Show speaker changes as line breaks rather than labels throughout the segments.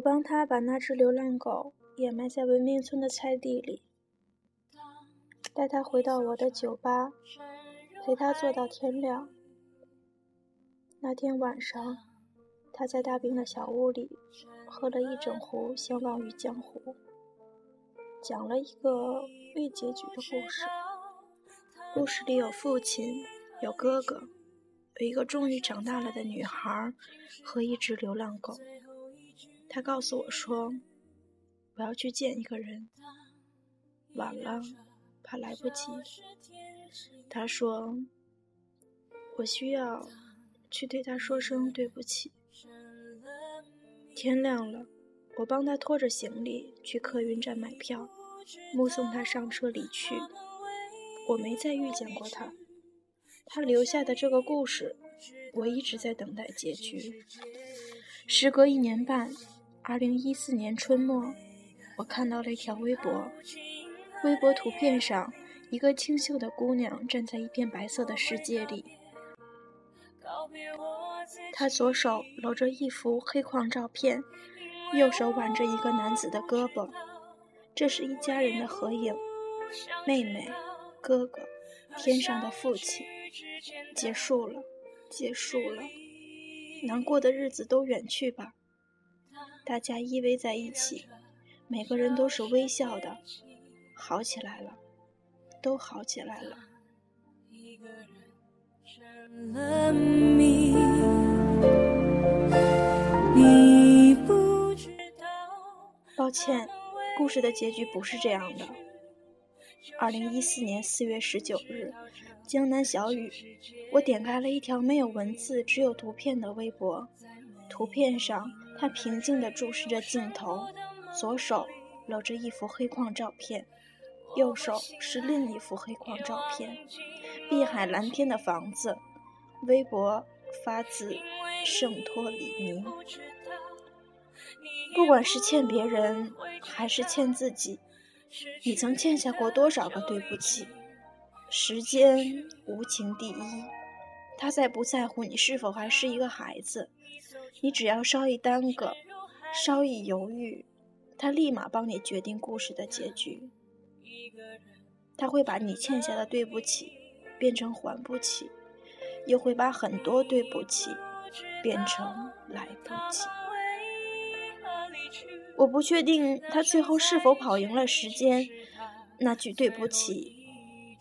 我帮他把那只流浪狗掩埋在文明村的菜地里，带他回到我的酒吧，陪他坐到天亮。那天晚上，他在大兵的小屋里喝了一整壶相忘于江湖，讲了一个未结局的故事。故事里有父亲，有哥哥，有一个终于长大了的女孩和一只流浪狗。他告诉我说：“我要去见一个人，晚了怕来不及。”他说：“我需要去对他说声对不起。”天亮了，我帮他拖着行李去客运站买票，目送他上车离去。我没再遇见过他，他留下的这个故事，我一直在等待结局。时隔一年半，二零一四年春末，我看到了一条微博，微博图片上，一个清秀的姑娘站在一片白色的世界里，她左手搂着一幅黑框照片，右手挽着一个男子的胳膊，这是一家人的合影，妹妹。哥哥，天上的父亲，结束了，结束了，难过的日子都远去吧。大家依偎在一起，每个人都是微笑的，好起来了，都好起来了。抱歉，故事的结局不是这样的。二零一四年四月十九日，江南小雨。我点开了一条没有文字、只有图片的微博。图片上，他平静地注视着镜头，左手搂着一幅黑框照片，右手是另一幅黑框照片。碧海蓝天的房子。微博发自圣托里尼。不管是欠别人，还是欠自己。你曾欠下过多少个对不起？时间无情第一，他再不在乎你是否还是一个孩子，你只要稍一耽搁，稍一犹豫，他立马帮你决定故事的结局。他会把你欠下的对不起变成还不起，又会把很多对不起变成来不及。我不确定他最后是否跑赢了时间，那句对不起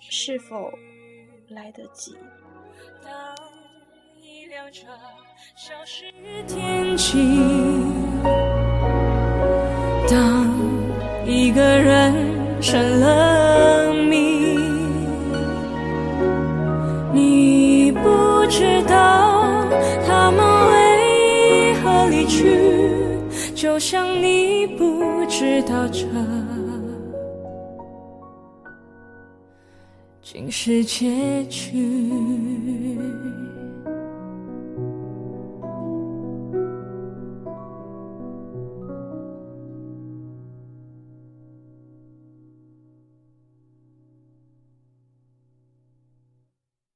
是否来得及？当一个人成了就像你不知道这竟是结局。